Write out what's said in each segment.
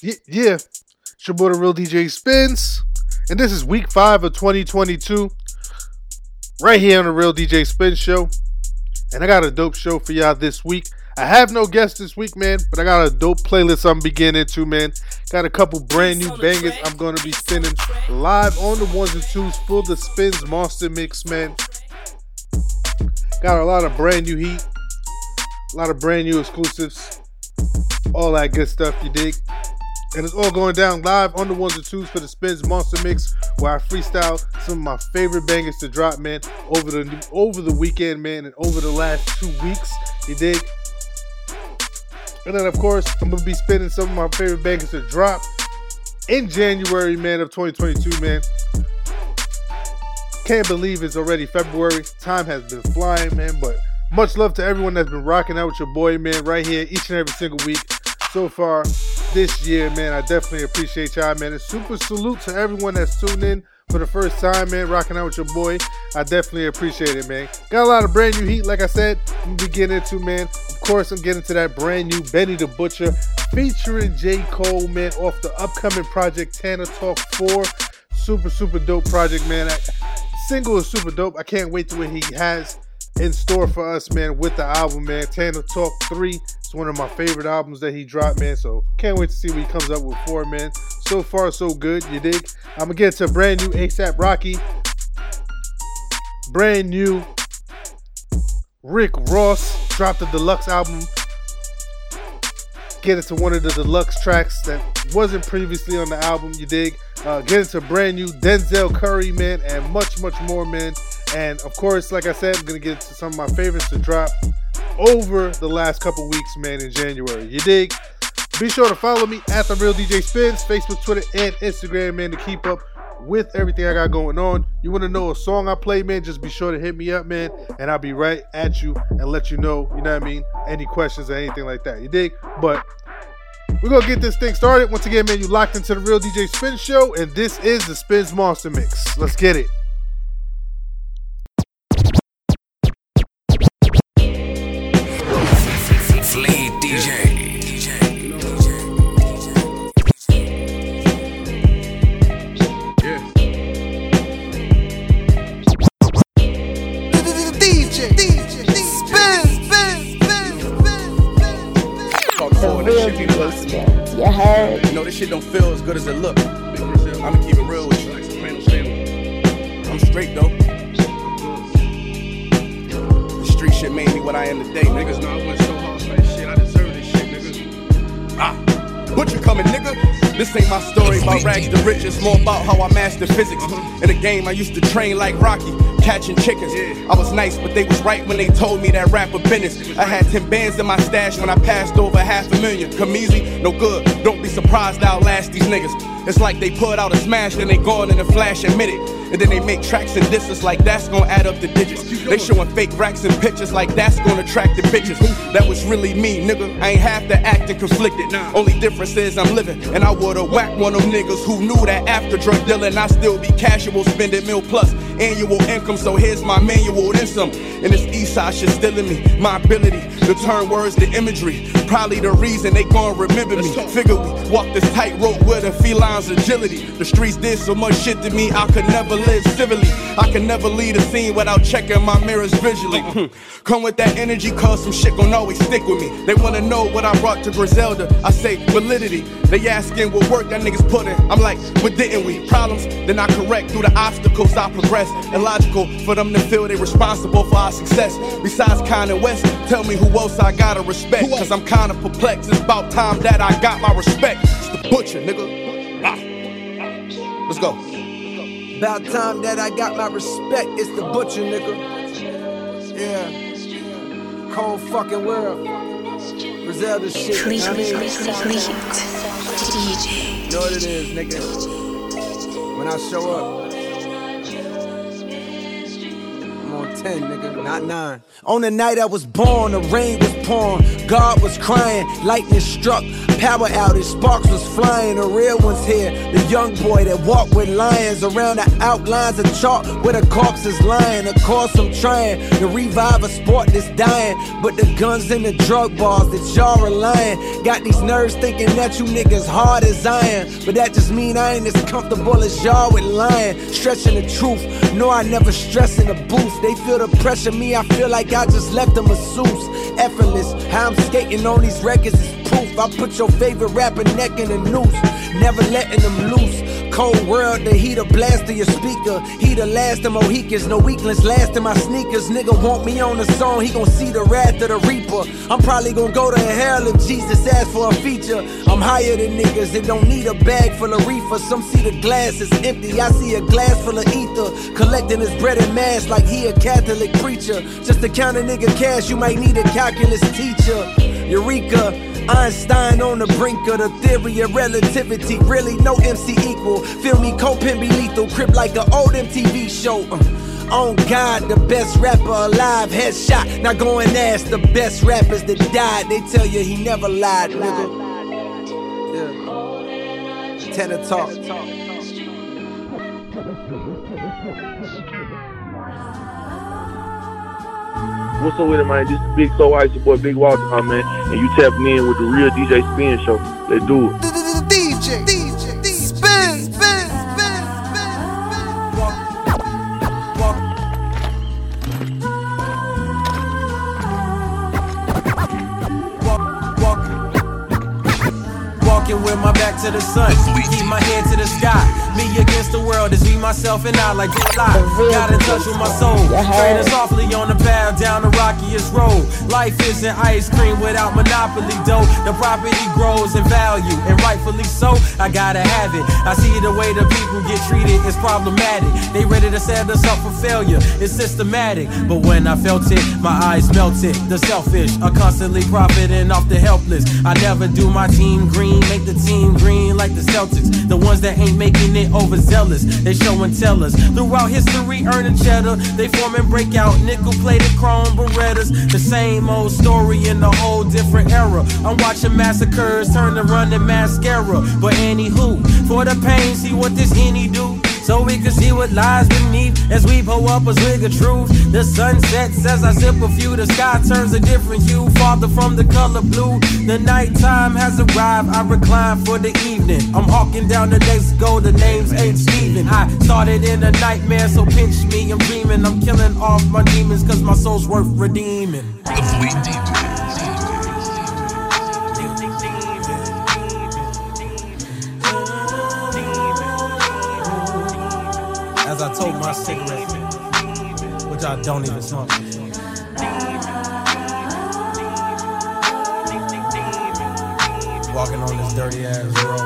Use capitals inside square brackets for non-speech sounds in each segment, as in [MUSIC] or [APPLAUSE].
Yeah, yeah. It's your boy, the real DJ Spins, and this is week five of 2022, right here on the Real DJ Spin Show. And I got a dope show for y'all this week. I have no guests this week, man, but I got a dope playlist I'm beginning to, man. Got a couple brand new bangers I'm gonna be spinning live on the ones and twos for the Spins Monster Mix, man. Got a lot of brand new heat, a lot of brand new exclusives, all that good stuff, you dig? And it's all going down live on the ones and twos for the Spins Monster Mix, where I freestyle some of my favorite bangers to drop, man, over the over the weekend, man, and over the last two weeks. You dig? And then, of course, I'm gonna be spinning some of my favorite bangers to drop in January, man, of 2022, man. Can't believe it's already February. Time has been flying, man. But much love to everyone that's been rocking out with your boy, man, right here each and every single week so far this year, man. I definitely appreciate y'all, man. And super salute to everyone that's tuned in for the first time, man, rocking out with your boy. I definitely appreciate it, man. Got a lot of brand new heat, like I said, I'm getting into, man. Of course, I'm getting to that brand new Benny the Butcher featuring J. Cole, man, off the upcoming project Tana Talk 4. Super, super dope project, man. Single is super dope. I can't wait to what he has in store for us, man, with the album, man. Tana Talk 3. It's one of my favorite albums that he dropped, man. So can't wait to see what he comes up with for, man. So far, so good, you dig? I'm gonna get to brand new ASAP Rocky. Brand new Rick Ross dropped the deluxe album. Get into one of the deluxe tracks that wasn't previously on the album, you dig? Uh, get into brand new Denzel Curry, man, and much, much more, man. And of course, like I said, I'm gonna get to some of my favorites to drop over the last couple weeks, man, in January. You dig? Be sure to follow me at the Real DJ Spins, Facebook, Twitter, and Instagram, man, to keep up with everything I got going on. You want to know a song I play, man? Just be sure to hit me up, man, and I'll be right at you and let you know. You know what I mean? Any questions or anything like that. You dig? But we're gonna get this thing started. Once again, man, you locked into the Real DJ Spin Show, and this is the Spins Monster Mix. Let's get it. You heard? You know, this shit don't feel as good as it look. I'ma keep it real with you. I'm straight though. The street shit made me what I am today, niggas. know I went so hard for this shit. I deserve this shit, niggas. Ah. What you coming, nigga? This ain't my story about rags to riches, more about how I mastered physics. In the game, I used to train like Rocky, catching chickens. I was nice, but they was right when they told me that rapper business. I had 10 bands in my stash when I passed over half a million. Come easy, no good. Don't be surprised I'll last these niggas. It's like they put out a smash, then they gone in a flash and minute. And then they make tracks and disses like that's gonna add up the digits. They showing fake racks and pictures like that's gonna attract the bitches. That was really me, nigga. I ain't have to act and conflicted. Only difference is I'm living. And I would've whacked one of them niggas who knew that after drug dealing, I still be casual, spending mil plus annual income. So here's my manual, then some. And this east side shit still in me. My ability to turn words to imagery. Probably the reason they gon' remember me. Figure we walk this tightrope with a feline's agility. The streets did so much shit to me, I could never live civilly. I can never lead a scene without checking my mirrors visually. Hmm. Come with that energy, cause some shit gon' always stick with me. They wanna know what I brought to Griselda. I say validity. They asking what work that niggas put in. I'm like, what didn't we? Problems, then I correct through the obstacles I progress. Illogical for them to feel they responsible for our success. Besides Kanye West, tell me who else I gotta respect. Cause I'm kinda perplexed. It's about time that I got my respect. It's the butcher, nigga. Ah. Let's go. About time that I got my respect. It's the butcher, nigga. Yeah. Cold fucking world. Griselda shit. Fleet, I mean, Fleet, DJ. You know what it is, nigga. When I show up, 10, nigga, not 9. On the night I was born, the rain was pouring. God was crying, lightning struck, power outage, sparks was flying. The real ones here, the young boy that walked with lions around the outlines of chalk where the corpse is lying. Of course, I'm trying to revive a sport that's dying, but the guns and the drug bars that y'all relying got these nerves thinking that you niggas hard as iron. But that just mean I ain't as comfortable as y'all with lying, stretching the truth. No, I never stress in the booth. They feel the pressure, me, I feel like I just left a masseuse. Effortless, how I'm skating on these records is proof. I put your favorite rapper neck in a noose, never letting them loose. Cold world, the heat a blast to your speaker. He the last of Mohicans, no weaklings last in my sneakers. Nigga want me on the song, he gon' see the wrath of the reaper. I'm probably gon' go to hell if Jesus asks for a feature. I'm higher than niggas that don't need a bag full of reefer. Some see the glass is empty, I see a glass full of ether. Collecting his bread and mass like he a Catholic preacher. Just to count a nigga cash, you might need a calculus teacher. Eureka. Einstein on the brink of the theory of relativity. Really, no MC equal. Feel me, Copen be lethal. Crip like an old MTV show. Uh, on God, the best rapper alive. Headshot. Now go and ask the best rappers that died. They tell you he never lied, nigga. Yeah. Tana Talk. [LAUGHS] What's up with it, man? This is Big So Ice, your boy Big Walter, my man. And you tapping in with the real DJ Spin Show. Let's do it. DJ, DJ, spin, spin, spin, spin, Walk, walk. Walk, walk. Walking with my back to the sun, keep my head to the sky. Me against the world is me, myself, and I like to July. Got in touch with my soul, training softly on the path down the rockiest road. Life isn't ice cream without monopoly dough. The property grows in value, and rightfully so. I gotta have it. I see the way the people get treated is problematic. They ready to set us up for failure. It's systematic, but when I felt it, my eyes melted. The selfish are constantly profiting off the helpless. I never do my team green, make the team green like the Celtics. The ones that ain't making it overzealous, they show and tell us. Throughout history, earning cheddar, they form and break out nickel plated chrome Berettas. The same old story in a whole different era. I'm watching massacres turn to running mascara. But anywho, for the pain, see what this any do. So we can see what lies beneath as we pull up a swig of truth. The sun sets as I sip a few, the sky turns a different hue, farther from the color blue. The nighttime has arrived, I recline for the evening. I'm hawking down the next goal, the names ain't Steven. I started in a nightmare, so pinch me, I'm dreaming. I'm killing off my demons, cause my soul's worth redeeming. My cigarette, which I don't even smoke. Walking on this dirty ass road.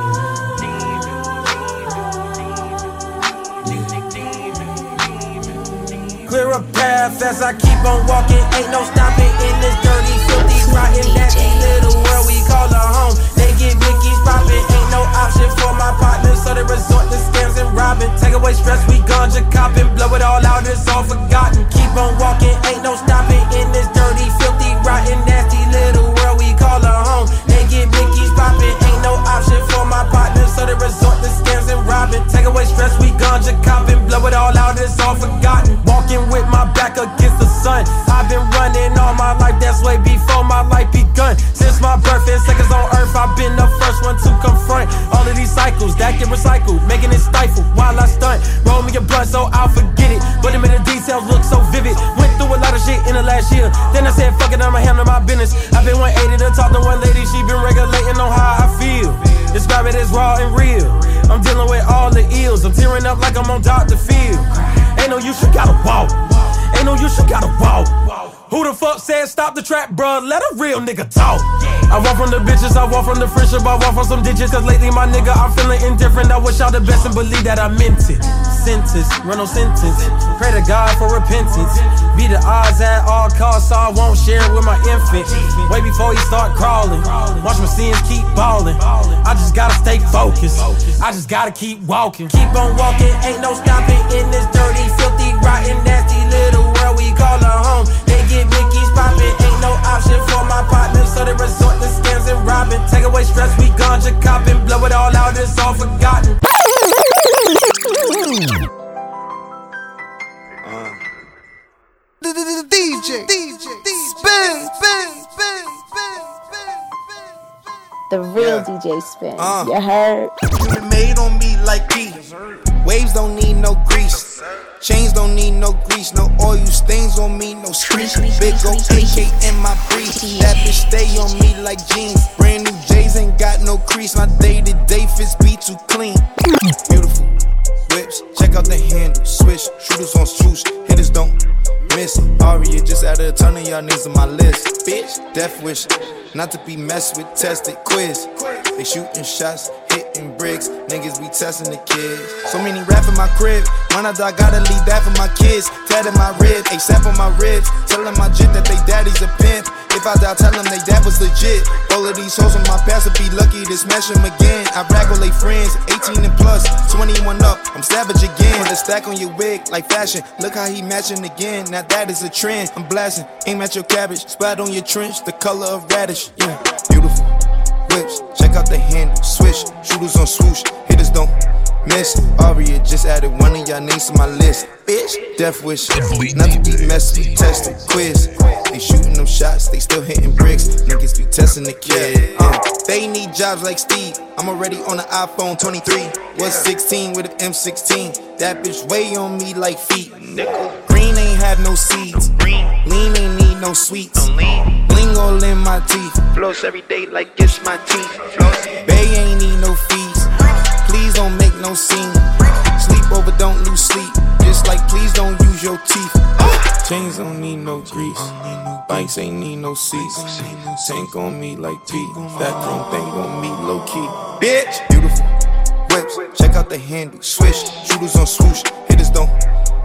Clear a path as I keep on walking. Ain't no stopping in this dirty, filthy, rotten, nasty little world we call a home. They get Mickey's popping, no option for my partner, so they resort to scams and robbing. Take away stress, we ganja copping, blow it all out, it's all forgotten. Keep on walking, ain't no stopping in this dirty, filthy, rotten, nasty little world we call a home. They get Mickey's popping, ain't no option for my partners, so resort to scams and robbing. Take away stress, we ganja copping, blow it all out, it's all forgotten. Walking with my back against the sun. I've been running all my life, that's way before my life begun. Since my birth and seconds on earth, I've been the first one to confront all of these cycles that get recycled, making it stifle while I stunt. Roll me a blunt so I'll forget it, but the details look so vivid. Went through a lot of shit in the last year, then I said, fuck it, I'ma handle my business. I've been 180 to talk to one lady, she been regulating on how I feel. Describe it as raw and real. I'm dealing with all the ills, I'm tearing up like I'm on Dr. Phil. Ain't no use, you gotta walk. Ain't no use, you gotta walk. Who the fuck said stop the trap, bruh? Let a real nigga talk. I walk from the bitches, I walk from the friendship, I walk from some ditches. Cause lately, my nigga, I'm feeling indifferent. I wish y'all the best and believe that I meant it. Sentence, run no sentence. Pray to God for repentance. Be the odds at all costs, so I won't share it with my infant. Way before he start crawling. Watch my sins keep balling. I just gotta stay focused. I just gotta keep walking. Keep on walking, ain't no stopping in this dirty, filthy, rotten, nasty we call a home. They get Mickey's popping, ain't no option for my partner, so they resort to scams and robbing. Take away stress, we ganja copping. Blow it all out, it's all forgotten. Uh. DJ, DJ, spin, spin, spin, spin, The real DJ spin. Uh. You heard? spin. Made on me like P. Waves don't need no grease. Chains don't need no grease, no oil stains on me, no streaks. Big old AK in my brief. That bitch stay on me like jeans. Brand new J's ain't got no crease. My day to day fits be too clean. Beautiful check out the handle. Swish, shooters on swoosh, hitters don't miss. Arya just added a ton of y'all niggas on my list. Bitch, death wish, not to be messed with, tested quiz. They shooting shots, hitting bricks, niggas be testing the kids. So many rap in my crib, when I die, gotta leave that for my kids. Tatted my rib, ASAP on my ribs, telling my jit that they daddy's a pimp. If I die, tell them they dad was legit. All of these hoes on my past would be lucky to smash them again. I brag on they friends, 18 and plus, 21 up. I'm savage again. Put a stack on your wig like fashion. Look how he matching again. Now that is a trend. I'm blasting. Aim at your cabbage. Splat on your trench, the color of radish. Yeah, beautiful whips. Check out the handle. switch. Shooters on swoosh. Hitters don't miss. Arya just added one of y'all names to my list. Bitch, death wish. Not to be messy, with. Tested quiz. They shooting them shots. They still hitting bricks. Niggas be testing the kid. Uh, they need jobs like Steve. I'm already on the iPhone 23. Was 16 with an M16. That bitch weigh on me like feet. Green ain't have no seeds. Lean ain't need no sweets. Bling all in my teeth. Floss every day like it's my teeth. Bay ain't need no fees. Please don't make no scene. Sleep over, don't lose sleep. Just like please don't use your teeth. Chains don't need no grease. Bikes ain't need no seats. Tank on me like P. Fat chrome thing on me low key. Bitch, beautiful whips. Check out the handle. Swish. Shooters on swoosh. Hitters don't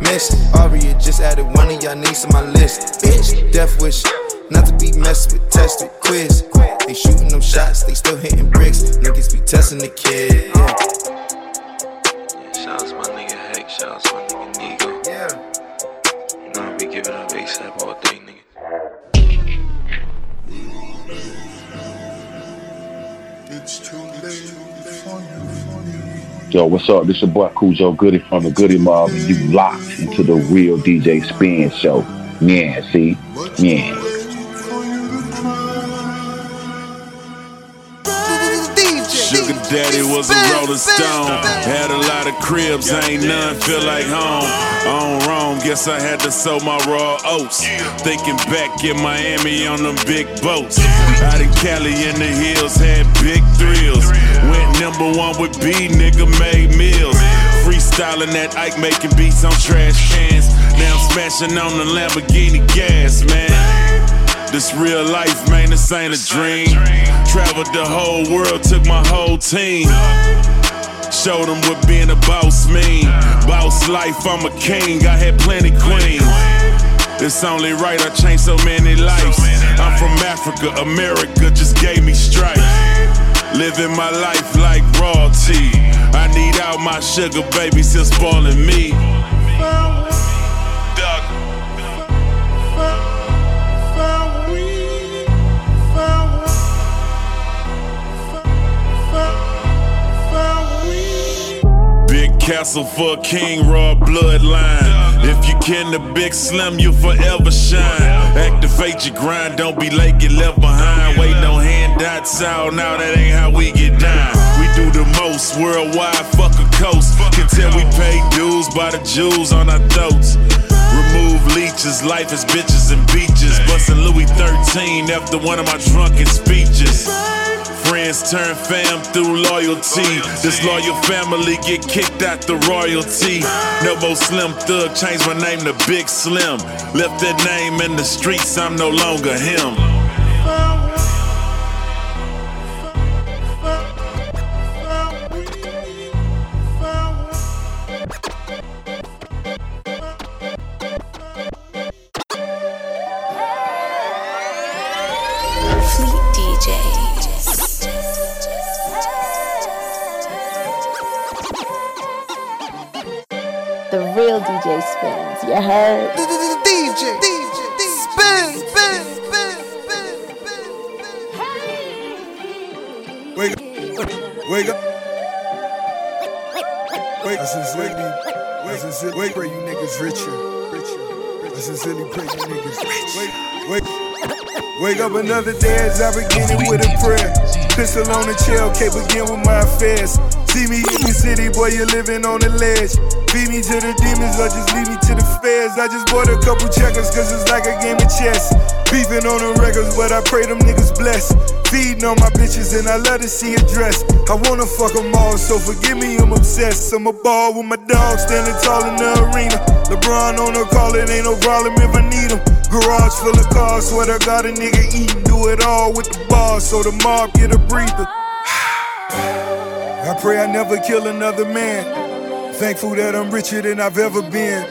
miss. Arya just added one of y'all names to my list. Bitch, death wish. Not to be messed with, tested, quiz. They shooting them shots, they still hitting bricks. Niggas be testing the kid. Yeah. Shouts my nigga Heck, shouts my nigga Nigo. Yeah. You know, I be giving up ASAP all day, nigga. Yo, what's up? This your boy Khujo Goodie from the Goodie Mob, and you locked into the real DJ Spin Show. Yeah, see? Yeah. Daddy was a rolling stone. Had a lot of cribs, ain't none feel like home. On Rome, guess I had to sow my raw oats. Thinking back in Miami on them big boats. Out in Cali in the hills, had big thrills. Went number one with B, nigga made meals. Freestyling that Ike making beats on trash cans. Now I'm smashing on the Lamborghini gas, man. This real life, man, this ain't a dream. Traveled the whole world, took my whole team. Showed them what being a boss mean. Boss life, I'm a king, I had plenty queens. It's only right I changed so many lives. I'm from Africa, America just gave me stripes. Living my life like royalty. I need out my sugar, baby, since spoiling me. Castle for a king, raw bloodline. If you kin the big slim, you'll forever shine. Activate your grind, don't be late, get left behind. Wait, no handouts out, now that ain't how we get down. We do the most worldwide, fuck a coast. Can tell we pay dues by the jewels on our throats. Remove leeches, life is bitches and beaches. Bustin' Louis 13 after one of my drunken speeches. Friends turn fam through loyalty. This loyal family get kicked out the royalty. No more Slim Thug, changed my name to Big Slim. Left that name in the streets, I'm no longer him. Richer. richer. I sincerely pray you niggas. Wake, wake, wake up another day as I begin it with a prayer. Pistol on the chair, okay, begin with my affairs. See me in the city, boy, you're living on the ledge. Feed me to the demons or just leave me to the feds. I just bought a couple checkers, cause it's like a game of chess. Beefing on the records, but I pray them niggas bless. Feeding on my bitches, and I love to see a dress. I wanna fuck them all, so forgive me, I'm obsessed. I'm a ball with my dog standing tall in the arena. LeBron on the call, it ain't no problem if I need him. Garage full of cars, swear to God, a nigga eating. Do it all with the bars, so the mob get a breather. [SIGHS] [SIGHS] [SIGHS] Pray I never kill another man. Thankful that I'm richer than I've ever been.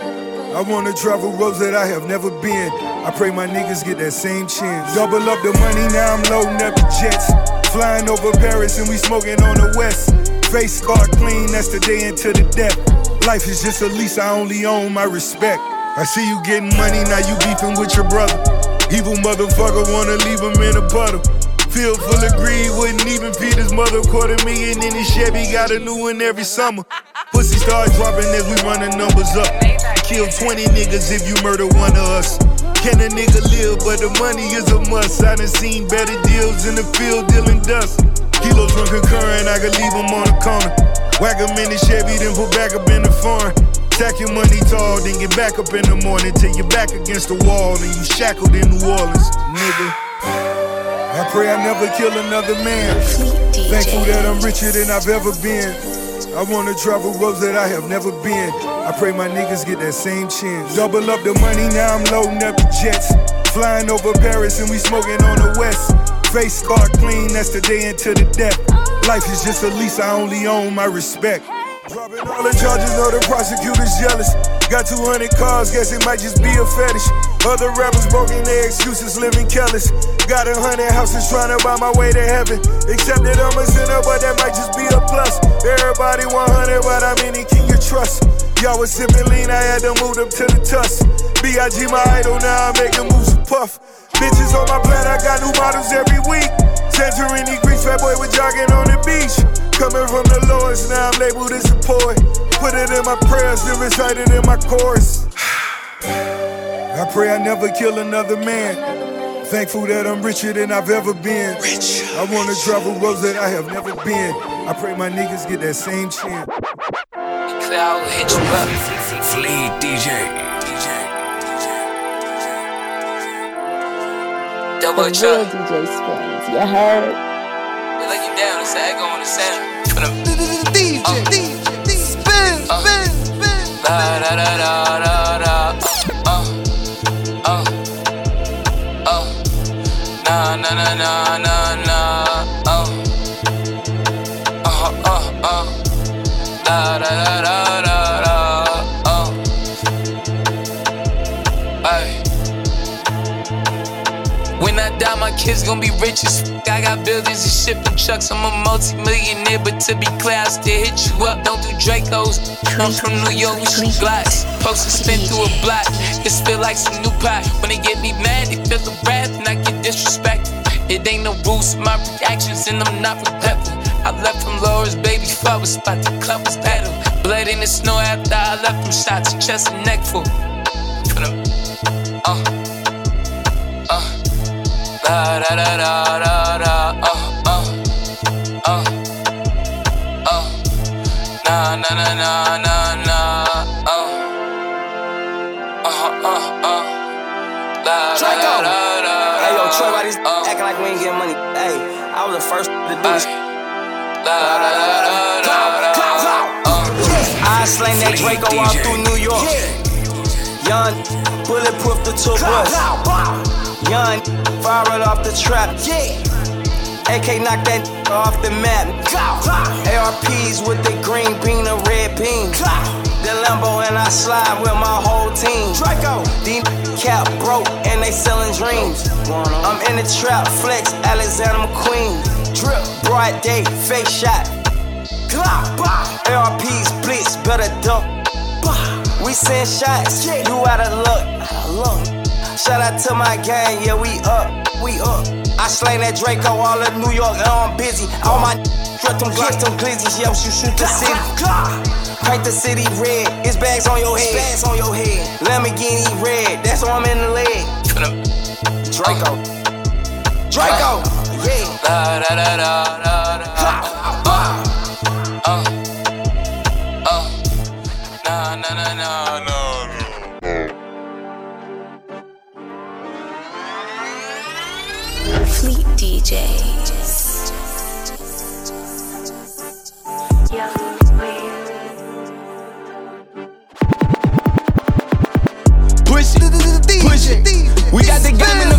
I wanna travel roads that I have never been. I pray my niggas get that same chance. Double up the money, now I'm loading up the jets. Flying over Paris and we smoking on the west. Face scar clean, that's the day into the death. Life is just a lease, I only own my respect. I see you getting money, now you beefing with your brother. Evil motherfucker wanna leave him in a puddle. Field full of greed, wouldn't even feed his mother. Quarter million in his Chevy, got a new one every summer. Pussy start dropping as we run the numbers up. Kill 20 niggas if you murder one of us. Can a nigga live, but the money is a must. I done seen better deals in the field dealing dust. Kilos run concurrent, I could leave them on the corner. Whack them in the Chevy, then put back up in the foreign. Stack your money tall, then get back up in the morning till you're back against the wall and you shackled in New Orleans, nigga. I pray I never kill another man. Thankful that I'm richer than I've ever been. I wanna travel roads that I have never been. I pray my niggas get that same chance. Double up the money, now I'm loading up the jets. Flying over Paris and we smoking on the west. Face scar clean, that's the day into the death. Life is just a lease, I only own my respect. Dropping all the charges, know the prosecutor's jealous. Got 200 cars, guess it might just be a fetish. Other rappers broken their excuses, living careless. Got a hundred houses trying to buy my way to heaven. Except that I'm a sinner, but that might just be a plus. Everybody 100, but how many can you trust? Y'all was sipping lean, I had to move up to the tusk. B.I.G. my idol, now I'm making moves to puff. Bitches on my plan, I got new models every week. Santorini, Greece, fat boy, we jogging on the beach. Coming from the lowest, now I'm labeled as a poet. Put it in my prayers, then recite it in my chorus. I pray I never kill another man. Thankful that I'm richer than I've ever been. Rich. I wanna travel roads that I have never been. I pray my niggas get that same chance. Cloud hit you up. Fleet DJ. Double The real chuck. DJ spins. You heard? We let you down. It's that going to sound. For them. DJ, DJ, spin, spin, spin. La da da da da da. Na na na na na. Uh. Uh uh uh. Da da da da da. Uh. Ay. When I die, my kids gon' be rich as f- I got buildings and shipping trucks. I'm a multi-millionaire, but to be clear, I still hit you up. Don't do Dracos. I'm from New York, we shoot glocks. Post to spin through a block. It feel like some new pot. When they get me mad, they feel the wrath and I get disrespected. It ain't no rules my reactions, and I'm not regretful. I left from Laura's baby father spot, the club was pedal. Blood in the snow after I left from shots, chest and neck full. For uh, uh. La da da da da da, uh, uh, uh, uh, na na na na na na, the first to do this. Uh, I slang that Draco all through New York. Young, bulletproof the tour bus. Young, viral off the trap. AK knock that off the map. ARPs with the green bean and red beam. The Lambo and I slide with my whole team. Draco, these cap broke and they selling dreams. I'm in the trap, flex Alexander McQueen. Drip, bright day, fake shot. ARPs blitz, better dump. We send shots, you out of luck. Shout out to my gang, yeah, we up, we up. I slain that Draco, all of New York, and I'm busy. All my strut them glocks, them glizzies, yo, you shoot the city. Paint the city red, it's bags on your head. Bags on your head. Lamborghini red, that's why I'm in the leg. Draco. Draco, yeah. Da da da da da da. Uh, DJs. Push it, push it. We got the game in the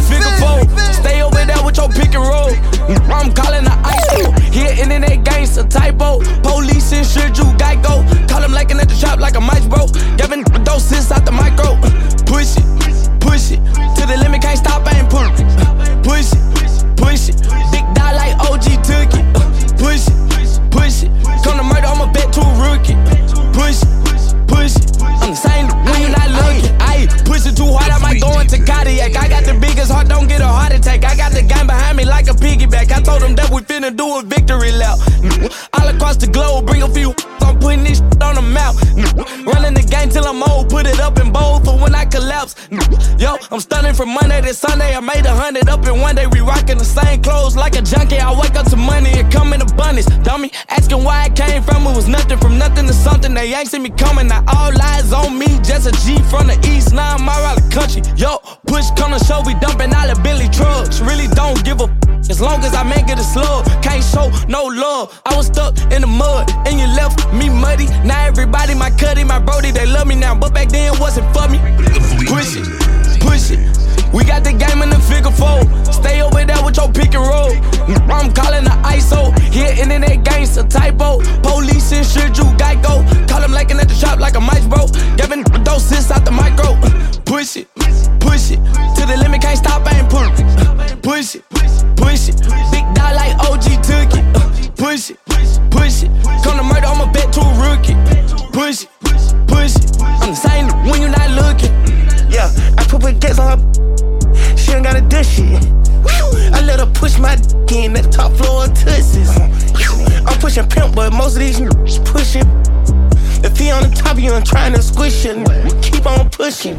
I'm trying to squish it. Keep on pushing.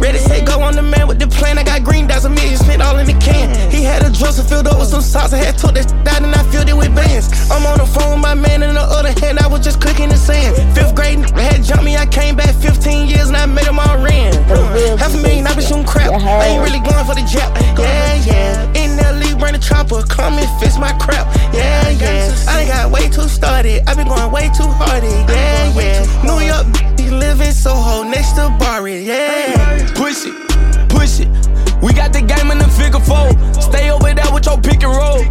Ready, say go on the man with the plan. I got green dots, a million spent all in the can. He had a dresser filled up with some sauce. I had took that out and I filled it with bands. I'm on the phone with my man. In the other hand, I was just cooking the sand. Fifth grade, had jumped me. I came back 15 years and I made them all ran. Half a million, I been shooting crap. I ain't really going for the jab. Yeah, yeah. In that league, bring the chopper. Come and fix my crap. Yeah, yeah. I done got way too started. I been going way too hard. Yeah, yeah. New York, be living Soho next to Barry. Yeah. Push it, push it. We got the game in the figure four. Stay over there with your pick and roll.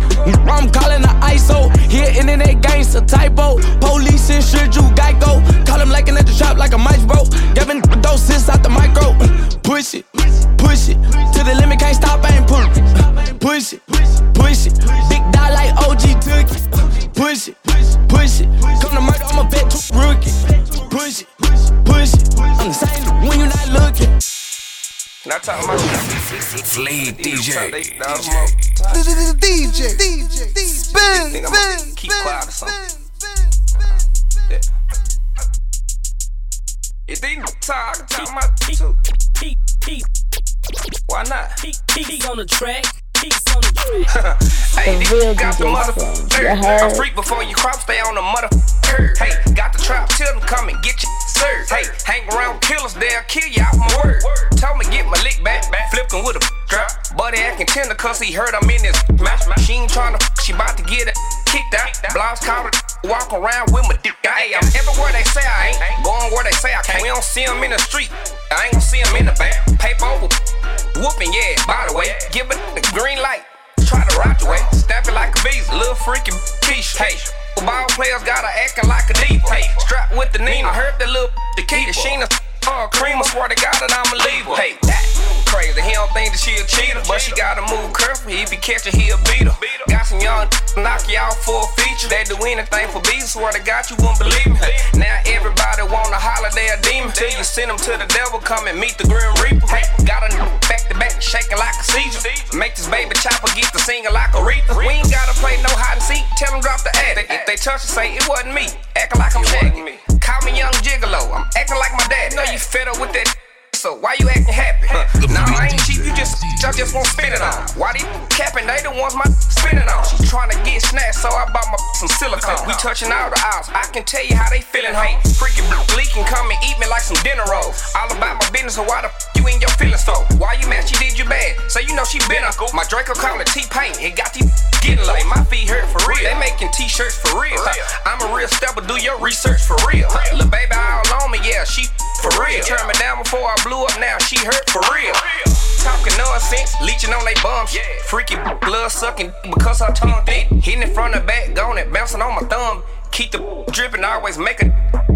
I'm calling the ISO. Here internet gangster typo. Police insured you Geico. Call him like at the shop like a mice bro. Giving doses out the micro. Push it, push it. To the limit, can't stop, I ain't pull. Push it, push it. Big dot like OG took it. Push it, push it. Come to murder, I'ma bet to rookie. Push it, push it. I'm the same when you're not looking. Not talking about Fleet DJ. DJ. DJ. Spin. Spin. Keep quiet or something. Yeah. You think talk, I can talk my too. Peak, peak, Why not? peak, peak on the track. Peaks on the track. [LAUGHS] Hey, The real got the DJ mother. Spin. You A heard? freak before you crop, stay on the mother. Hey, got the trap, tell them come and get you Hey, hang around killers, they'll kill you out my word. Told me get my lick back, back flipping with a drop. Buddy acting tender cause he heard I'm in this match. She ain't tryna, she about to get it kicked out. Blouse collar, walk around with my dick out. Hey, I'm everywhere they say I ain't, going where they say I can't. We don't see them in the street, I ain't gon' see them in the back. Paper over, whooping, yeah, by the way. Give it the green light. Try to rock the way, stamp it like a visa, little freaky quiche. Hey, ball players gotta acting like a diva. Hey, strapped with the Nina, I heard that little the key, the Sheena, uh, cream, I swear to God that I'm a leaver. Hey, crazy, he don't think that she a cheater, but she gotta move careful, he be catching, he a beater. Got some young [LAUGHS] knock you out for a feature, they do anything for beats, swear to God you won't believe me. Now everybody want a holiday, a demon. Till you send them to the devil, come and meet the Grim Reaper. Hey, got a back to back, shaking like a seizure. Make this baby chopper get to singing like Aretha. We ain't gotta play no hide and seek, tell them drop the ad. If they touch it, say it wasn't me. Acting like I'm shagging. Call me young gigolo, I'm acting like my dad. Know you fed up with that so why you acting happy? Huh. Nah, I ain't cheap, you just I just won't spend it on. Why these capping? They the ones my spinning on. She trying to get snatched, so I bought my some silicone. We touching all the aisles. I can tell you how they feeling, hey. Freaking leaking, come and eat me like some dinner rolls. All about my business, so why the f- you in your feelings for? Why you mad? She did you bad, so you know she been a My Draco call it T-Paint. It got these getting late. My feet hurt for real. They making t-shirts for real. I'm a real stepper, do your research for real. Lil' baby all on me, yeah, she for real. Turn me down before I blew up, now she hurt for real. Talking nonsense, leeching on they bums. Freaky blood sucking because her tongue thick. Hitting it from the back, going it, bouncing on my thumb. Keep the dripping, always make it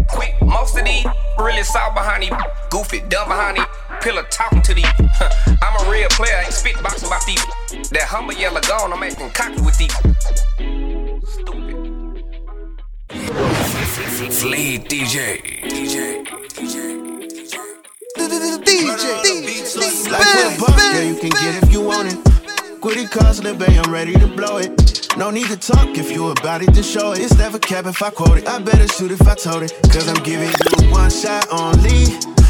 quick. Most of these really soft behind these, goofy, dumb behind these. Pillar talking to these. I'm a real player, ain't spit boxing about these. That humble yellow gone, I'm acting cocky with these. Stupid. Fleet DJ. DJ. DJ, Like with a boss, girl, you can get if you want it. Quit it, cause the bay, I'm ready to blow it. No need to talk if you about it, then show it. It's never cap if I quote it. I better shoot if I told it. Cause I'm giving you one shot only.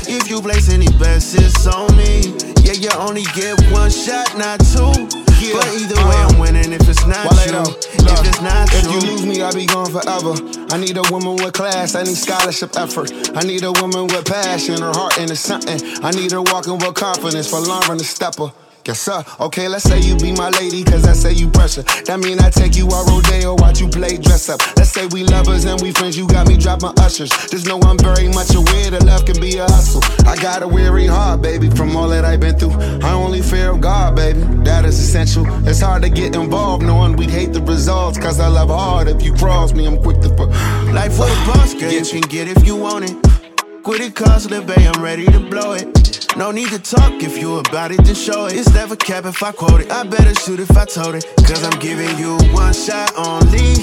If you place any bets, it's on me. Yeah, you only get one shot, not two. Yeah, but either way, I'm winning if it's not Wale you. though, If look, it's not if you. you lose me, I'll be gone forever. I need a woman with class, I need scholarship effort. I need a woman with passion, her heart into something. I need her walking with confidence for Lauren the stepper. Yes, sir. Okay, let's say you be my lady, cause I say you pressure. That mean I take you out rodeo, watch you play dress up. Let's say we lovers and we friends, you got me dropping ushers. Just know I'm very much aware that love can be a hustle. I got a weary heart, baby, from all that I've been through. I only fear of God, baby. That is essential. It's hard to get involved knowing we'd hate the results, cause I love hard. If you cross me, I'm quick to put. Life for the boss, girl, you can get if you want it. Quit it, cause the bay, I'm ready to blow it. No need to talk if you about it, then show it. It's never cap if I quote it. I better shoot if I told it. Cause I'm giving you one shot only.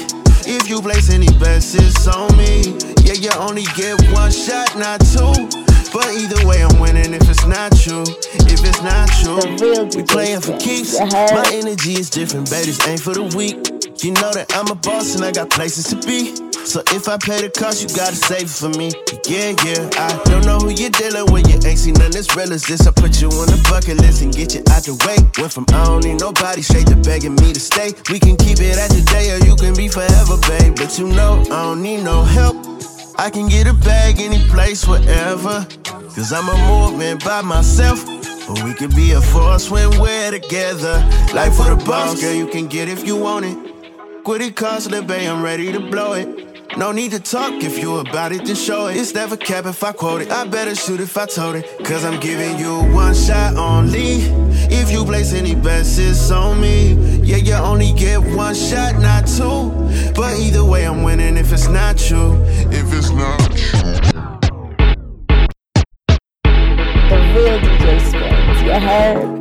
If you place any bets, it's on me. Yeah, you only get one shot, not two. But either way, I'm winning if it's not true. If it's not true, we playing for keeps. My energy is different, baby. This ain't for the weak. You know that I'm a boss and I got places to be. So if I pay the cost, you gotta save it for me. Yeah, yeah. I don't know who you're dealing with. You ain't seen none as real as this. I put you on the bucket list and get you out the way. Went from I don't need nobody straight to begging me to stay. We can keep it at today or you can be forever, babe. But you know I don't need no help. I can get a bag any place, wherever. Cause I'm a movement by myself. But we can be a force when we're together. Life for the boss, girl, you can get if you want it. Quit it, cause bay, I'm ready to blow it. No need to talk if you about it, then show it. It's never cap if I quote it. I better shoot if I told it. Cause I'm giving you one shot only. If you place any bets, it's on me. Yeah, you only get one shot, not two. But either way, I'm winning if it's not true. If it's not true. The real DJ Spins, you heard?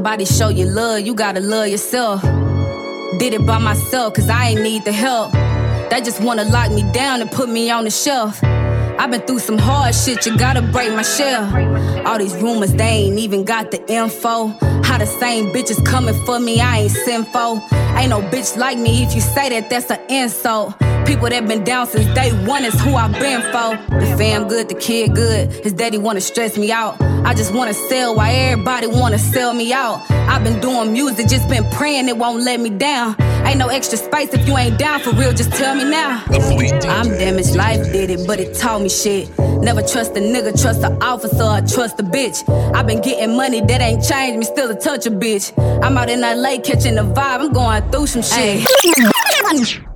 Nobody show you love, you gotta love yourself. Did it by myself, cause I ain't need the help. They just wanna lock me down and put me on the shelf. I've been through some hard shit, you gotta break my shell. All these rumors, they ain't even got the info. How the same bitches coming for me, I ain't sinful. Ain't no bitch like me if you say that, that's an insult. People that been down since day one is who I've been for. The fam good, the kid good. His daddy wanna stress me out. I just wanna sell why everybody wanna sell me out. I've been doing music, just been praying it won't let me down. Ain't no extra space if you ain't down for real, just tell me now. I'm damaged, life did it, but it taught me shit. Never trust a nigga, trust an officer, or trust a bitch. I've been getting money that ain't changed me, still a touch a bitch. I'm out in LA catching the vibe, I'm going through some shit. What's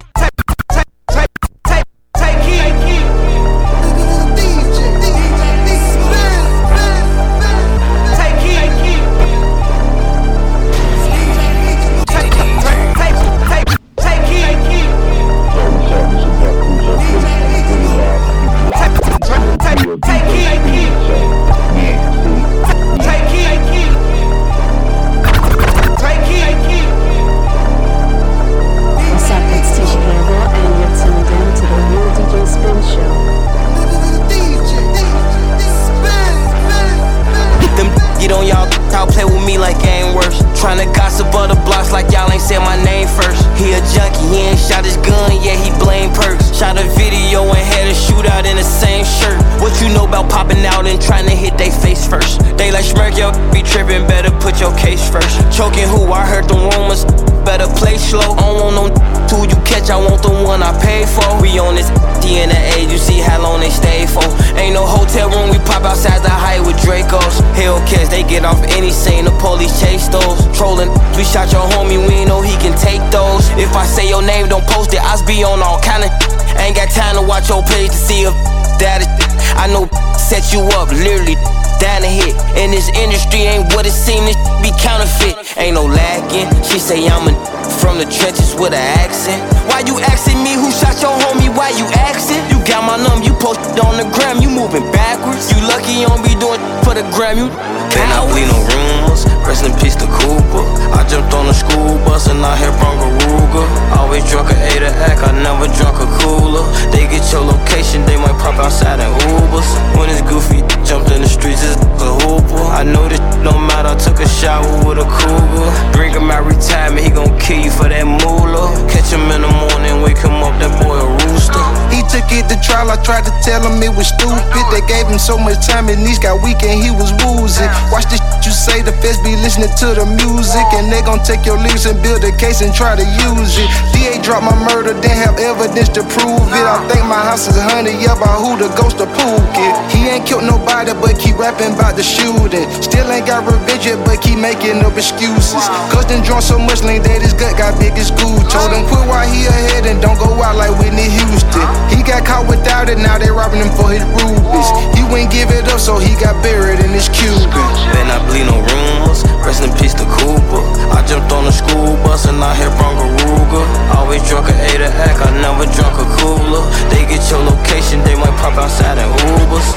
trial, I tried to tell him it was stupid. They gave him so much time, and knees got weak and he was woozy. Watch this shit you say, the feds be listening to the music. And they gon' take your lyrics and build a case and try to use it. DA dropped my murder, didn't have evidence to prove it. I think my house is haunted, yeah, by who the ghost of Pookie. He ain't killed nobody, but keep rapping about the shooting. Still ain't got revenge yet, but keep making up excuses. Cause then drunk so much lean that his gut got big as school. Told him quit while he ahead and don't go out like Whitney Houston. He got caught without it, now they robbing him for his rubies. He wouldn't give it up, so he got buried in his Cuban. Then I bleed no rumors, rest in peace to Cooper. I jumped on the school bus and I hit Bronco Ruger. Always drunk a A to act, I never drunk a cooler. They get your location, they might pop outside in Ubers.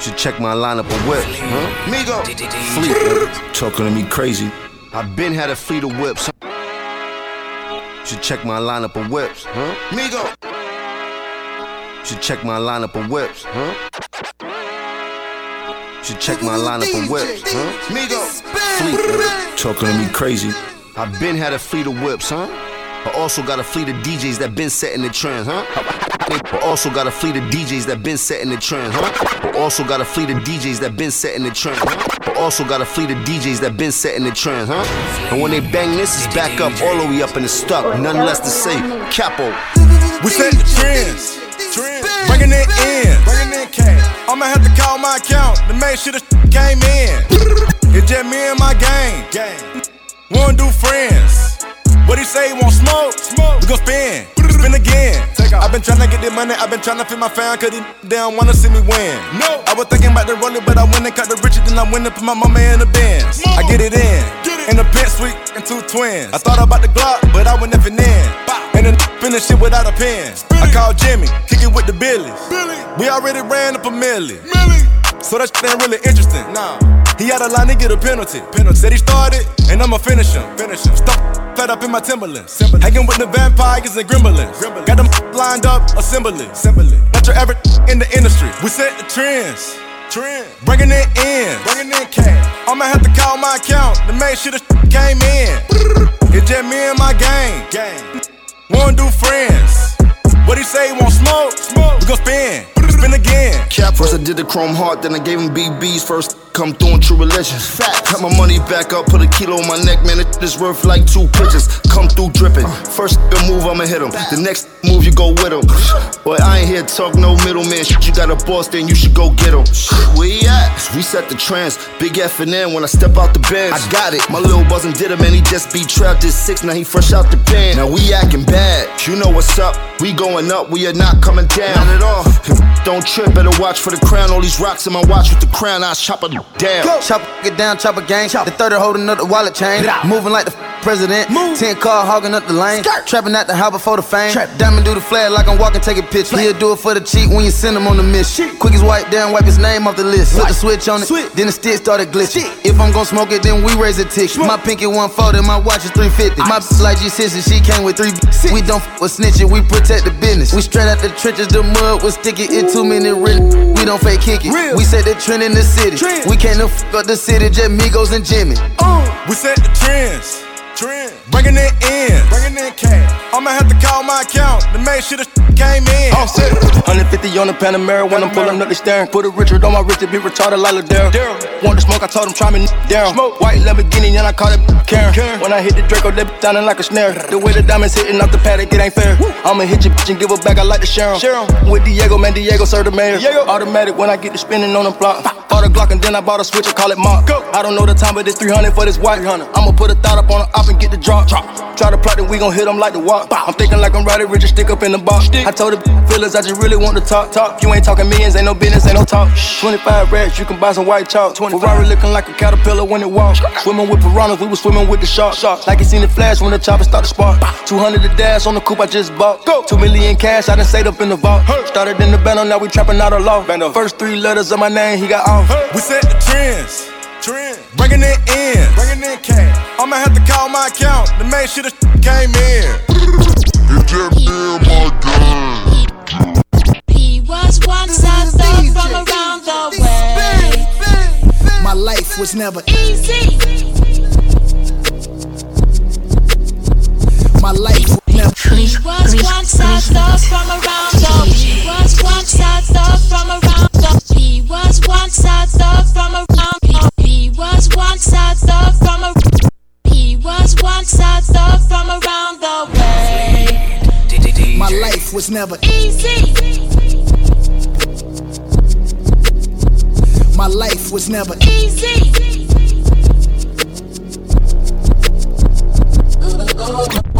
Should check my lineup of whips, huh? Migo, fleet, man. talking to me crazy. I been had a fleet of whips. Should check my lineup of whips, huh? Migo. Should check my lineup of whips, huh? Should check my lineup of whips, huh? Migo, fleet, man. talking to me crazy. I been had a fleet of whips, huh? I also got a fleet of DJs that been setting the trends, huh? But also got a fleet of DJs that been setting the trends, huh? But also got a fleet of DJs that been setting the trends, huh? But also got a fleet of DJs that been setting the trends, huh? And when they bang this, it's back up all the way up and it's stuck. Nothing less to say. Capo. We set the trends. Bringing it in. Bringing it in cash. I'ma have to call my account to make sure the came in. It's just me and my gang. Wanna do friends. What he say, he want smoke? Smoke. We gon' spin. Spin again. I've been tryna get the money, I've been tryna feed my fam, cause they don't wanna see me win. No. I was thinking about the rolling, but I went and cut the richer than I went and put my mama in the bins. I get it in. Get it. In the pit suite and two twins. I thought about the Glock, but I went never in. And then finish shit without a pen. I called Jimmy, kicking with the Billies. We already ran up a milli. So that shit ain't really interesting. Nah. He had a line to get a penalty. penalty. Said he started, and I'ma finish him. Finish him. Stop fed up in my Timberlands. Hanging with the vampires and gremlins. Got them lined up, assembly. assembly. Not your average in the industry. We set the trends. Trend. Bringing it in. Bringing in cash. I'ma have to call my account to make sure the came in. It's just me and my gang. gang. Wanna do friends. What he say, he want smoke? Smoke. We gon' spin. Spin again. Cap first I did the chrome heart, then I gave him BBs first. Come through in true religions. Fact. Cut my money back up, put a kilo on my neck, man. It is worth like two pictures. Come through dripping. First move, I'ma hit him. The next move, you go with him. Boy, I ain't here to talk no middleman. Shit, you got a boss, then you should go get him. Where he at? We set the trends. Big F and N when I step out the bench. I got it. My little buzzin' did him, and he just be trapped at six. Now he fresh out the pen. Now we acting bad. You know what's up. We going up. We are not coming down. Not at all. Don't trip, better watch for the crown. All these rocks in my watch with the crown, I chop it down. Go. Chop it down, chop a gang. The 30 holding up the wallet chain. Moving like the president. Move. 10 car hogging up the lane. Skirt. Trapping at the house before the fame. Trap. Diamond do the flag like I'm walking, take a picture. He'll do it for the cheap when you send him on the mission. Quick as white down, wipe his name off the list. Flip the switch on it, Switch. then the stick started glitching. If I'm gon' smoke it, then we raise a ticket. My pinky 140, my watch is 350. My bitch like G6 she came with three. We don't f with snitching, we protect the business. We straight out the trenches, the mud was sticky. It too many written. We don't fake kick it. Real. We set the trend in the city. Trend. We can't f up the city, just Migos and Jimmy. Uh. We set the trends. Trend. Bringing it in. Bringing in cash. I'ma have to call my account to make sure the came in. All set. 150 on the Panamera when I'm pulling up the steering. Put a Richard on my wrist to be retarded like Ladera. Want to smoke, I told him try me down. Smoke. White Lamborghini, and I caught it Karen. Karen. When I hit the Draco, they sounding like a snare. The way the diamonds hitting off the paddock, it ain't fair. I'ma hit your bitch and give her back, I like to share 'em. Share 'em. With Diego, man, Diego serve the mayor. Diego. Automatic when I get to spinning on the block. Bought a Glock and then I bought a switch, I call it Mark. Go. I don't know the time, but it's 300 for this white. Hunter. I'ma put a thought up on the op and get the drop. Drop. Try to plot that we gon' hit them like the walk. I'm thinking like I'm Roddy Ricch, stick up in the box. I told the feelers I just really want to talk. Talk. You ain't talking millions, ain't no business, ain't no talk. 25 racks, you can buy some white chalk. Ferrari looking like a caterpillar when it walks. Swimming with piranhas, we was swimming with the sharks. Like you seen the flash when the chopper start to spark. 200 the dash on the coupe I just bought. Go. Two million cash, I done saved up in the vault. Started in the bando, now we trapping out a law. First three letters of my name, he got off. We set the trends. Trend. Bringing it in. Bringing it in cash. I'ma have to call my account to make sure the came in. It's just me and my gang. He was once a thug from around the way. My life was never easy. My life was never easy. He was once a thug from around the He was once a thug from around the He was once a thug from around Once a thug from around the way. My life was never easy. My life was never easy.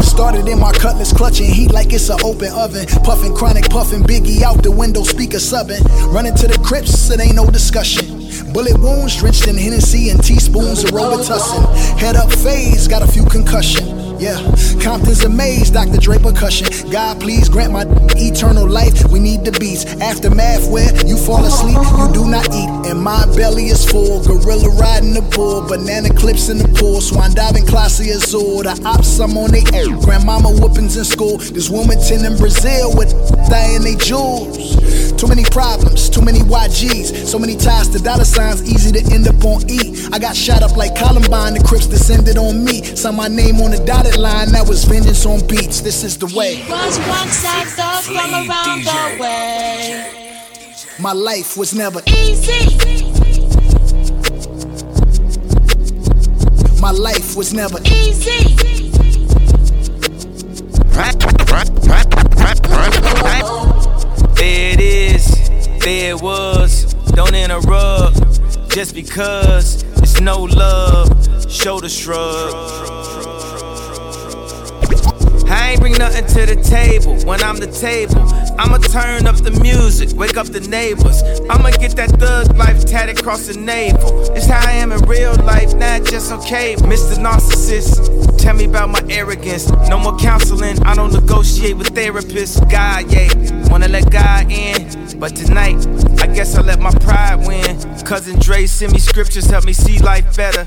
Started in my cutlass, clutching heat like it's an open oven. Puffing chronic, puffing Biggie out the window, speaker subbing. Running to the crypts, it ain't no discussion. Bullet wounds drenched in Hennessy and teaspoons of Robitussin. Head up phase, got a few concussion. Yeah, Compton's amazed, Dr. Dre percussion. God, please grant my eternal life. We need the beats. Aftermath where you fall asleep, you do not eat. And my belly is full. Gorilla riding the bull, banana clips in the pool. Swan diving Clase Azul. The ops, I'm on they air. Grandmama whoopings in school. This woman ten in Brazil with in they jewels. Too many problems, too many YGs, so many ties to dollar signs, easy to end up on E. I got shot up like Columbine, the Crips descended on me. Saw my name on the dotted line, that was vengeance on beats. This is the way. Up from around the way. My life was never easy. My life was never easy. There it is, there it was. Don't interrupt just because it's no love. Shoulder shrug. I ain't bring nothing to the table when I'm the table. I'ma turn up the music, wake up the neighbors. I'ma get that thug life tatted across the navel. It's how I am in real life, not just okay. Mr. Narcissist, tell me about my arrogance. No more counseling, I don't negotiate with therapists. God, yeah, wanna let God in. But tonight, I guess I let my pride win. Cousin Dre send me scriptures, help me see life better.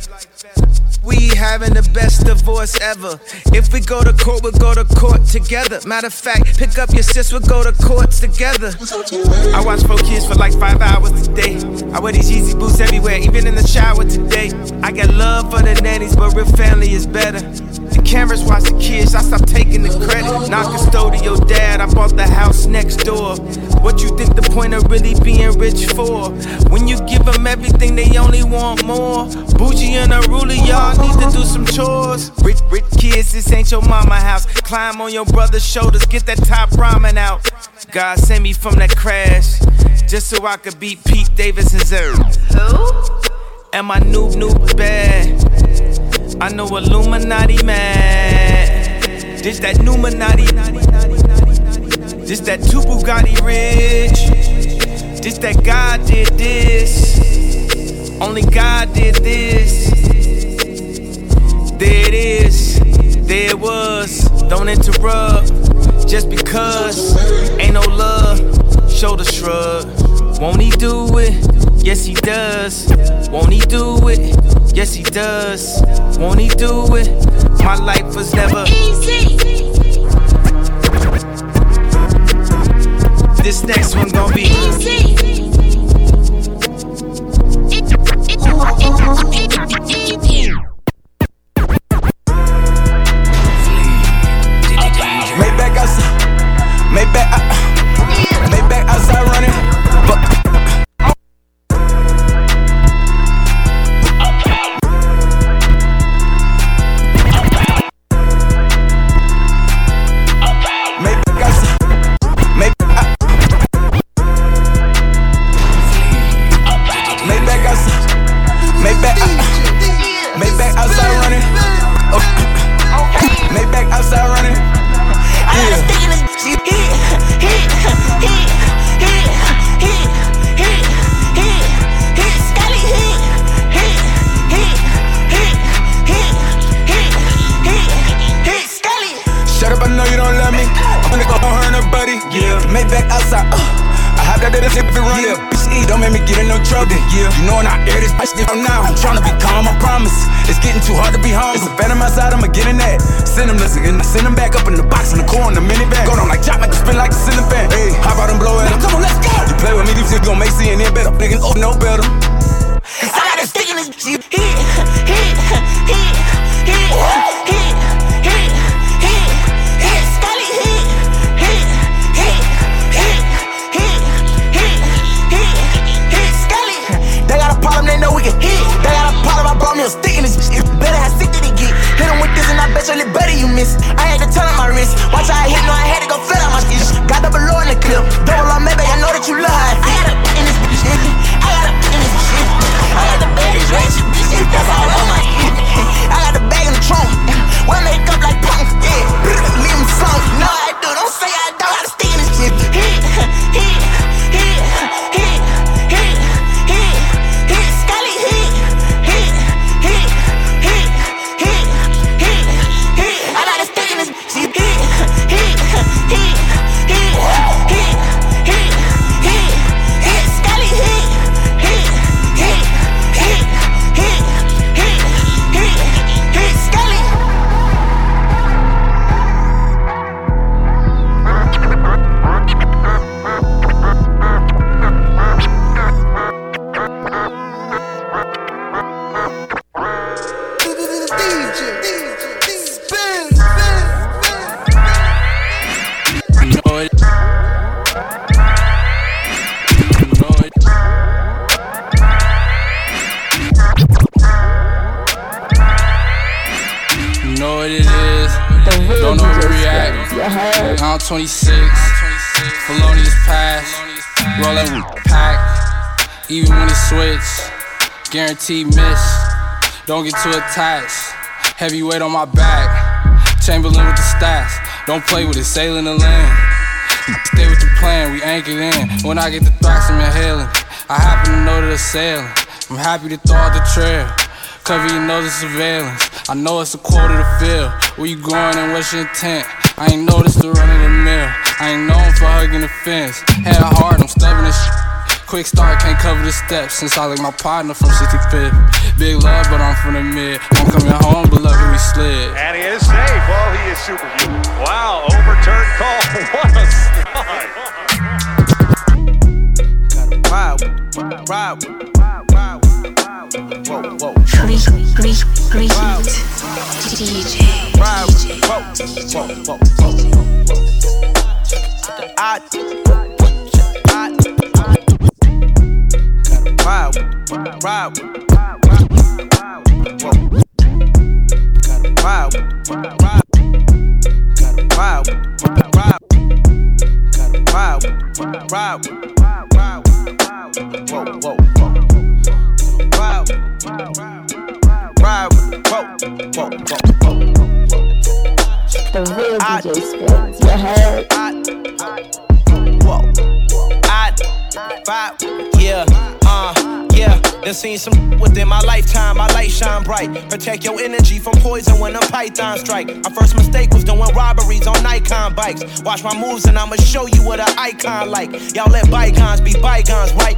We having the best divorce ever. If we go to court, we'll go to court together. Matter of fact, pick up your sis, we'll go to courts together. I watch four kids for like five hours a day. I wear these Yeezy boots everywhere, even in the shower today. I got love for the nannies, but real family is better. Cameras watch the kids, I stop taking the credit. Not custodial dad, I bought the house next door. What you think the point of really being rich for? When you give them everything, they only want more. Bougie and a ruler, y'all need to do some chores. Rich, rich kids, this ain't your mama house. Climb on your brother's shoulders, get that top ramen out. God sent me from that crash, just so I could beat Pete Davidson's. Who? And my noob noob bad. I know Illuminati mad. This that Numinati. This that two Bugatti rich. This that God did this. Only God did this. There it is. There it was. Don't interrupt. Just because ain't no love. Shoulder shrug. Won't he do it? Yes, he does. Won't he do it? Yes, he does. Won't he do it? My life was never easy. This next one gonna be easy. Maybach outside, Maybach, uh, guaranteed miss. Don't get too attached, heavy weight on my back, Chamberlain with the stats. Don't play with it, sailing the lane. Stay with the plan, we anchored in. When I get the thrax, I'm inhaling. I happen to know that it's sailing. I'm happy to throw out the trail. Cover you know the surveillance. I know it's a quarter to fill. Where you going and what's your intent? I ain't noticed the run of the mill. I ain't known for hugging the fence. Head hard, I'm stubborn as shit. Quick start, can't cover the steps since I like my partner from 65th. Big love, but I'm from the mid. I'm coming home, but lucky we slid. And he is safe. Oh, he is superhuman. Wow, overturned call. What a start. Ride, ride, ride, whoa, whoa. Greek, Greek, Greek, DJ, Ride, whoa, whoa, whoa, whoa. I, I, ride, ride, whoa. Gotta ride, ride, gotta ride, ride, gotta ride, ride, ride, whoa, whoa, whoa. Ride, ride, whoa, whoa, whoa, whoa. The real DJ Spins. You heard? Whoa. I vibe, yeah, Done seen some within my lifetime. My light shine bright. Protect your energy from poison when a python strike. My first mistake was doing robberies on Nikon bikes. Watch my moves and I'ma show you what an icon like. Y'all let bygones be bygones, right?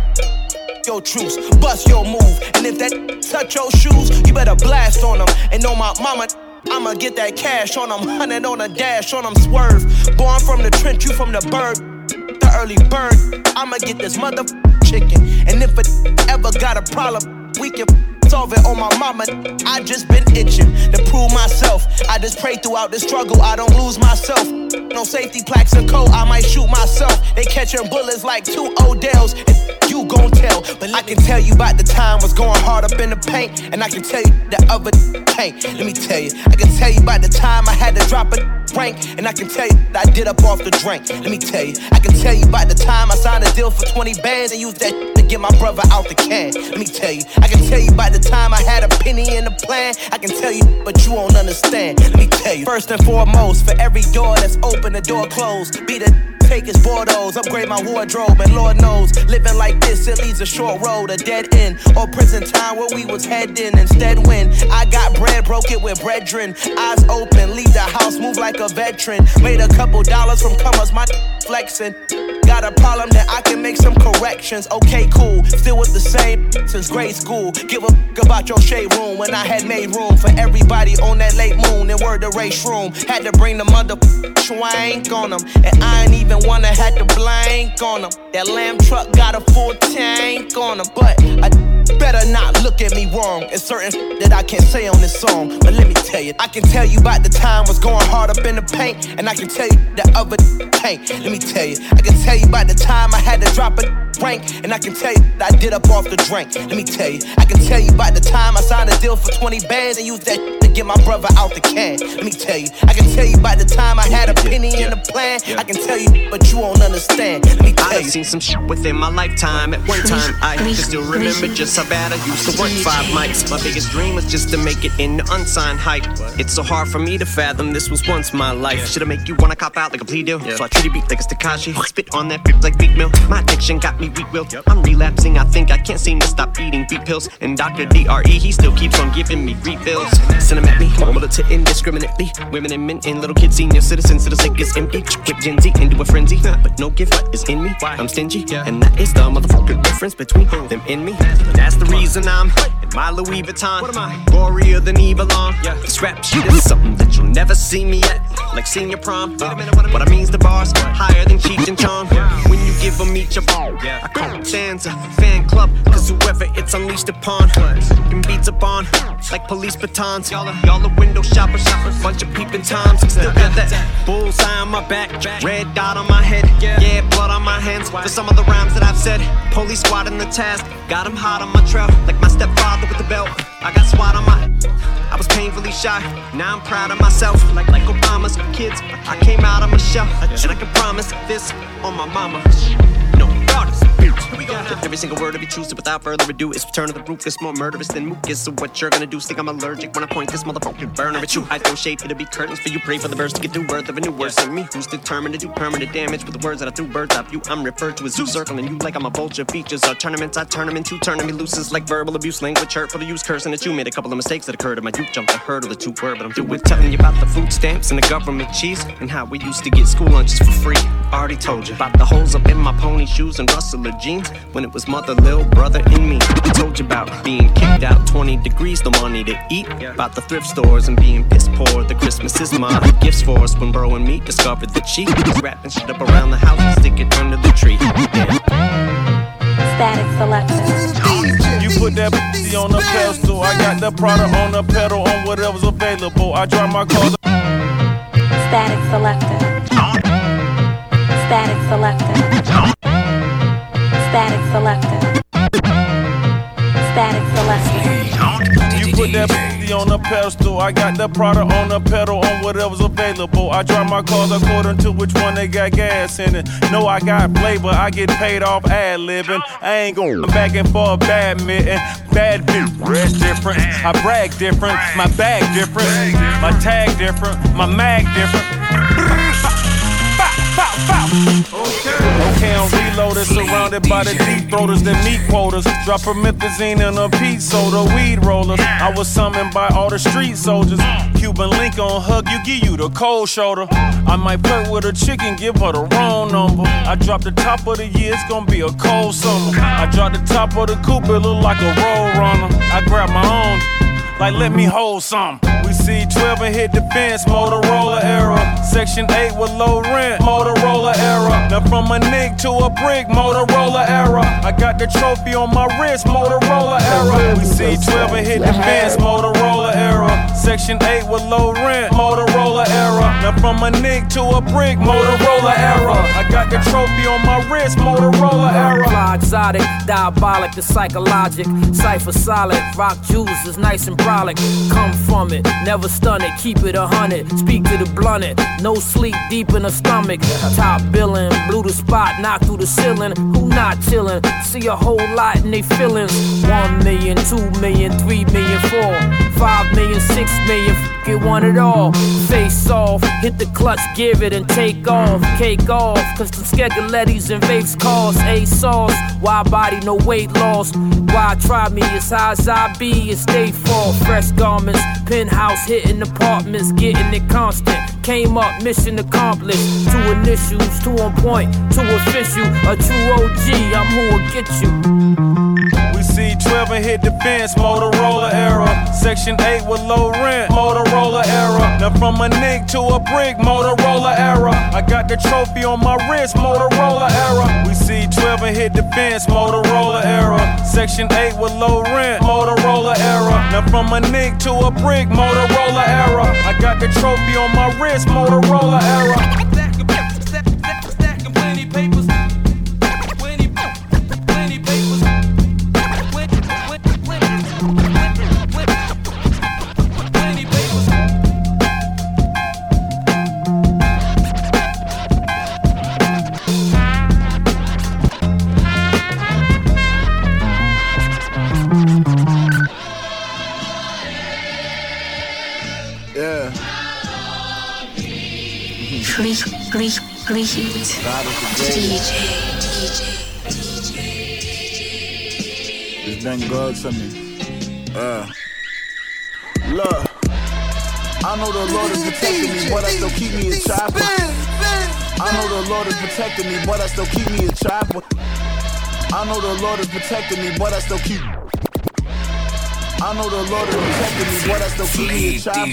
Your truce, bust your move. And if that touch your shoes, you better blast on them. And know my mama. I'ma get that cash on them, hundred on a dash on them, swerve. Born from the trench, you from the bird the early bird. I'ma get this mother chicken. And if it ever got a problem, we can solve it on my mama. I just been itching to prove myself. I just pray throughout the struggle, I don't lose myself. No safety plaques and code, I might shoot myself. They catching bullets like two Odells. And you gon' tell, but I can tell you about the time was going hard up in the paint, and I can tell you the other can't. Let me tell you, I can tell you about the time I had to drop a rank, and I can tell you that I did up off the drink. Let me tell you, I can tell you about the time I signed a deal for 20 bands and used that to get my brother out the can. Let me tell you, I can tell you about the time I had a penny in the plan. I can tell you, but you won't understand. Let me tell you, first and foremost, for every door that's open, the door closed. Be the take his Bordeaux, upgrade my wardrobe, and Lord knows, living like this, it leads a short road, a dead end, or prison time where we was heading. Instead, when I got bread, broke it with brethren, eyes open, leave the house, move like a veteran. Made a couple dollars from comers, my flexing. Got a problem that I can make some corrections. Okay, cool, still with the same since grade school. Give a f- about your shade room when I had made room for everybody on that late moon and word the race room. Had to bring the mother swank on them, and I ain't even wanna had to blank on them. That lamb truck got a full tank on them, but I better not look at me wrong. It's certain that I can't say on this song, but let me tell you, I can tell you about the time was going hard up in the paint, and I can tell you the other can't. Let me tell you, I can tell you about the time I had to drop a rank, and I can tell you that I did up off the drink. Let me tell you, I can tell you about the time I signed a deal for 20 bands and used that to get my brother out the can. Let me tell you, I can tell you about the time I had a penny in the plan. I can tell you, but you won't understand. Let me tell I've seen some shit within my lifetime. At one time, I can still remember just how bad I used to work five mics. My biggest dream was just to make it in the unsigned hype. It's so hard for me to fathom this was once my life. Should I make you wanna cop out like a plea deal? So I treat you beat like a Takashi. Spit on that beat like beat milk. My addiction got me weak willed. I'm relapsing. I think I can't seem to stop eating beat pills. And Dr. DRE, he still keeps on giving me refills. Send them at me, militant indiscriminately. Women and men and little kids, senior citizens, to the sick is empty. Whip Gen Z into a frenzy. But no gift is in me. I'm stingy. And that is the motherfucking difference between them and me. That's the reason I'm in my Louis Vuitton. What am I? Gorier than Eva Long. This rap shit is something that you'll never see me at. Like senior prom. Wait a minute, what I mean's the bars higher than Cheech and Chong. When you give them each a ball, I call it stanza. Fan club, cause whoever it's unleashed upon. Fucking beats upon like police batons. Y'all are, y'all are window shoppers, bunch of peeping toms. Still got that bullseye on my back, red dot on my head. Yeah, blood on my hands. For some of the rhymes that I've said, police squad in the task. Got him hot on my trail, like my stepfather with the belt. I got SWAT on my. Was painfully shy. Now I'm proud of myself, like like Obama's kids. I came out of my shell, and I can promise this on my mama. Daughters. Here we go now. Every single word of you choose it without further ado. It's return of the roof. It's more murderous than mucus. So what you're gonna do? Think I'm allergic when I point this motherfucking burner at you. I throw shade, it'll be curtains for you. Pray for the birds to get due birth of a new word. So me, who's determined to do permanent damage with the words that I threw birds up you. I'm referred to as zoo circling you like I'm a vulture. Features are tournaments. I turn them into turning me loose. It's like verbal abuse, language hurtful to use, cursing at you. Made a couple of mistakes that occurred in my youth. Jumped a hurdle or two word, but I'm through with telling you about the food stamps and the government cheese and how we used to get school lunches for free. Already told you about the holes up in my pony shoes and rustler jeans when it was mother, little brother, and me. I told you about being kicked out 20 degrees, no money to eat. About the thrift stores and being piss poor. The Christmas is my gifts for us when bro and me discovered that she was wrapping shit up around the house and stick it under the tree. Static selector. You put that pussy on the pedestal. I got the product on the pedal on whatever's available. I drive my car. Static selector. Static selector. Static selector. Static selector. You put that on the pedestal. I got the product on the pedal on whatever's available. I drive my cars according to which one they got gas in it. No, I got flavor. I get paid off ad libbing. I ain't going back and forth badminton. Bad bitch, dress different. I brag different. My bag different. My tag different. My mag different. Okay, I'm reloaded, surrounded by the deep throaters, the meat quotas. Drop promethazine in a peat soda, weed rollers. I was summoned by all the street soldiers. Cuban link on hug you, give you the cold shoulder. I might flirt with a chicken, give her the wrong number. I drop the top of the year, it's gonna be a cold summer. I drop the top of the coupe, it look like a roll runner. I grab my own. Like, let me hold some. We see 12 and hit the fence, Motorola era. Section 8 with low rent, Motorola era. Now from a nick to a brick, Motorola era. I got the trophy on my wrist, Motorola era. We see 12 and hit the fence, Motorola era. Section 8 with low rent, Motorola era. Now from a nick to a brick, Motorola era. I got the trophy on my wrist, Motorola era. Fly exotic, diabolic, the psychologic. Cypher solid, rock juice is nice and brolic. Come from it, never stun it, keep it a hundred. Speak to the blunted, no sleep deep in the stomach. Top billing, blew the spot, knocked through the ceiling. Who not chillin'? See a whole lot in they feelings. One million, two million, three million, four, five million, six million. Get one at all. Face off, hit the clutch, give it and take off. Cake off, cause some skegalettis and vapes cost A sauce. Why body, no weight loss? Why try me as high as I be and stay fall? Fresh garments, penthouse hitting apartments, getting it constant. Came up, mission accomplished. Two initials, two on point, two official. A true OG, I'm who'll get you. We see 12 and hit the fence, Motorola era. Section 8 with low rent, Motorola era. Now from a nick to a brick, Motorola era. I got the trophy on my wrist, Motorola era. We see 12 and hit the fence, Motorola era. Section 8 with low rent, Motorola era. Now from a nick to a brick, Motorola era. I got the trophy on my wrist, Motorola era. Free, free heat. DJ, It's been good to me. Yeah. Look, I know the Lord is protecting me, but I still keep me a chopper. I know the Lord is protecting me, but I still keep me a chopper. I know the Lord is protecting me, but I still keep. I know the Lord is protecting me, but I still keep me a chopper.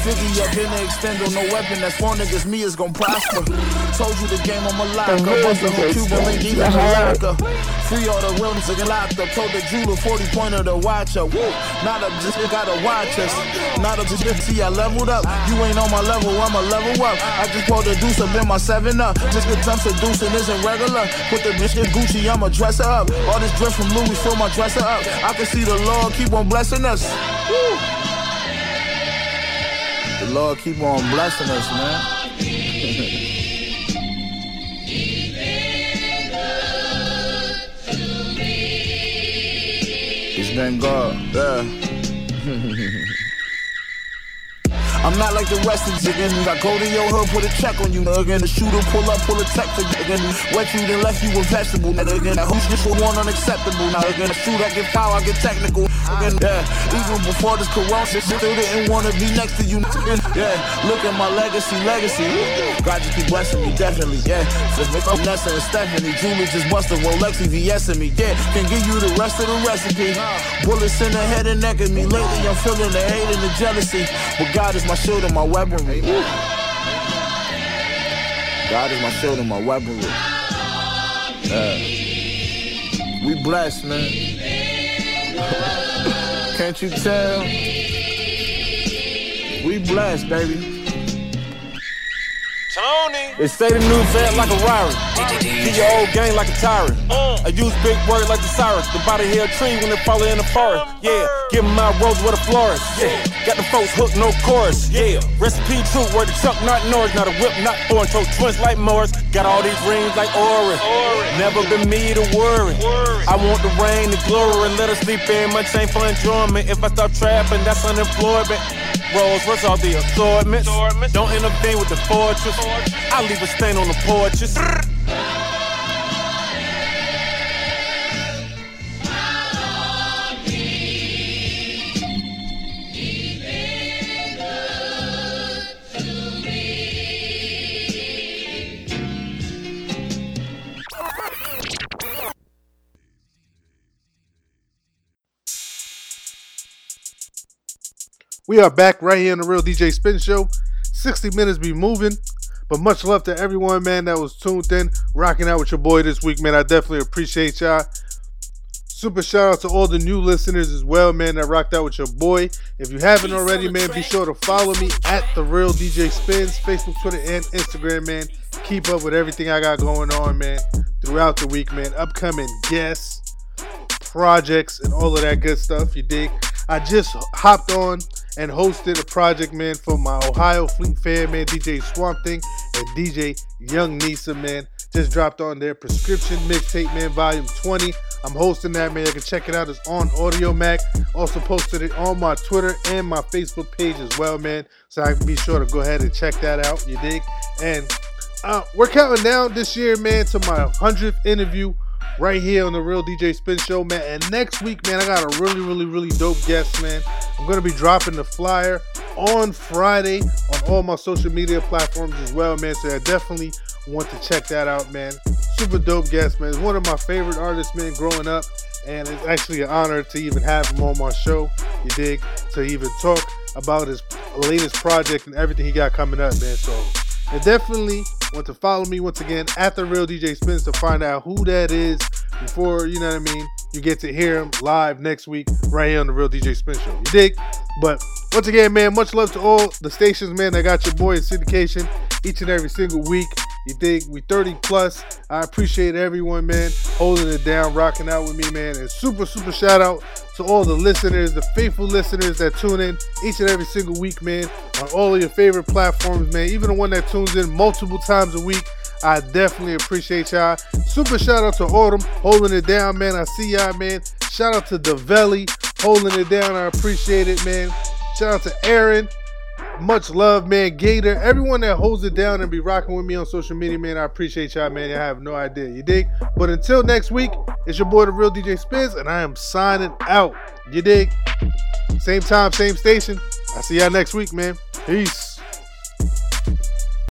50 up in the extendo, no weapon that's one niggas, me is gon' prosper. Told you the game on Malacca, bustin' on Cuba, link even Malacca. Free all the realness and locked up. Told the jeweler 40 pointer to watch her. Woo. Not a just gotta watch us. Not a just see I leveled up. You ain't on my level, I'ma level up. I just pulled the deuce up in my seven up. Just the dump seducing isn't regular. Put the bitch in Gucci, I'ma dress her up. All this dress from Louis fill my dresser up. I can see the Lord keep on blessing us. Woo. The Lord keep on blessing us, man. [LAUGHS] been God, yeah. [LAUGHS] I'm not like the rest of you. I go to your hood, put a check on you, nigga. The shooter pull up, pull a tech for you, nigga. Wet you, then left you a vegetable, nigga. Who's just one unacceptable, now, nigga. Shoot, I get power, I get technical. Yeah, even before this corona they didn't wanna be next to you. Yeah, look at my legacy, legacy. God just keep blessing me, definitely, yeah. So Nessa and Stephanie, Julie just busted Rolex VS in me, yeah. Can give you the rest of the recipe. Bullets in the head and neck of me. Lately, I'm feeling the hate and the jealousy. But God is my shield and my weaponry. God is my shield and my weaponry. Yeah. We blessed, man. [LAUGHS] Can't you tell? We blessed, baby. Tony. They say the new vet like a Rari. Get your old gang like a tyrant. Mm. I use big words like the Cyrus. The body here a tree when it fall in the forest. Yeah, give my rose with a florist. Yeah, got the folks hooked, no chorus. Yeah, recipe true, where the truck not noise, not a whip, not foreign. Told twins like Morris. Got all these rings like Ori. Never been me to worry. I want the rain, the glory, and let her sleep in. my chain for enjoyment. If I stop trapping, that's unemployment. Rolls, what's all the assortments? Don't intervene with the fortress. I leave a stain on the porches. We are back right here on the Real DJ Spin Show. 60 minutes be moving. But much love to everyone, man, that was tuned in, rocking out with your boy this week, man. I definitely appreciate y'all. Super shout out to all the new listeners as well, man, that rocked out with your boy. If you haven't already, man, be sure to follow me at The Real DJ Spins, Facebook, Twitter, and Instagram, man. Keep up with everything I got going on, man, throughout the week, man. Upcoming guests, projects, and all of that good stuff, you dig? I just hopped on and hosted a project, man, for my Ohio Fleet fan, man, DJ Swamp Thing and DJ Young Nisa, man. Just dropped on their prescription mixtape, man, volume 20. I'm hosting that, man. You can check it out. It's on Audiomack. Also posted it on my Twitter and my Facebook page as well, man. So I can be sure to go ahead and check that out. You dig? And uh, we're counting down this year, man, to my 100th interview right here on the Real DJ Spin Show, man. And next week, man, I got a really, really, really dope guest, man. I'm gonna be dropping the flyer on Friday on all my social media platforms as well, man. So I definitely want to check that out, man. Super dope guest, man. One of my favorite artists, man, growing up. And it's actually an honor to even have him on my show, you dig, to even talk about his latest project and everything he got coming up, man. So and definitely want to follow me once again at the real DJ Spins to find out who that is before you know what I mean. You get to hear him live next week right here on the Real DJ Spin Show. You dig? But once again, man, much love to all the stations, man. that got your boy in syndication each and every single week. You dig? We 30 plus. I appreciate everyone, man, holding it down, rocking out with me, man. And super, super shout out to all the listeners, the faithful listeners that tune in each and every single week, man, on all of your favorite platforms, man. Even the one that tunes in multiple times a week. I definitely appreciate y'all. Super shout out to Autumn holding it down, man. I see y'all, man. Shout out to Develli holding it down. I appreciate it, man. Shout out to Aaron. Much love, man. Gator, everyone that holds it down and be rocking with me on social media, man. I appreciate y'all, man. I have no idea. You dig? But until next week, it's your boy, the real DJ Spins, and I am signing out. You dig? Same time, same station. I see y'all next week, man. Peace.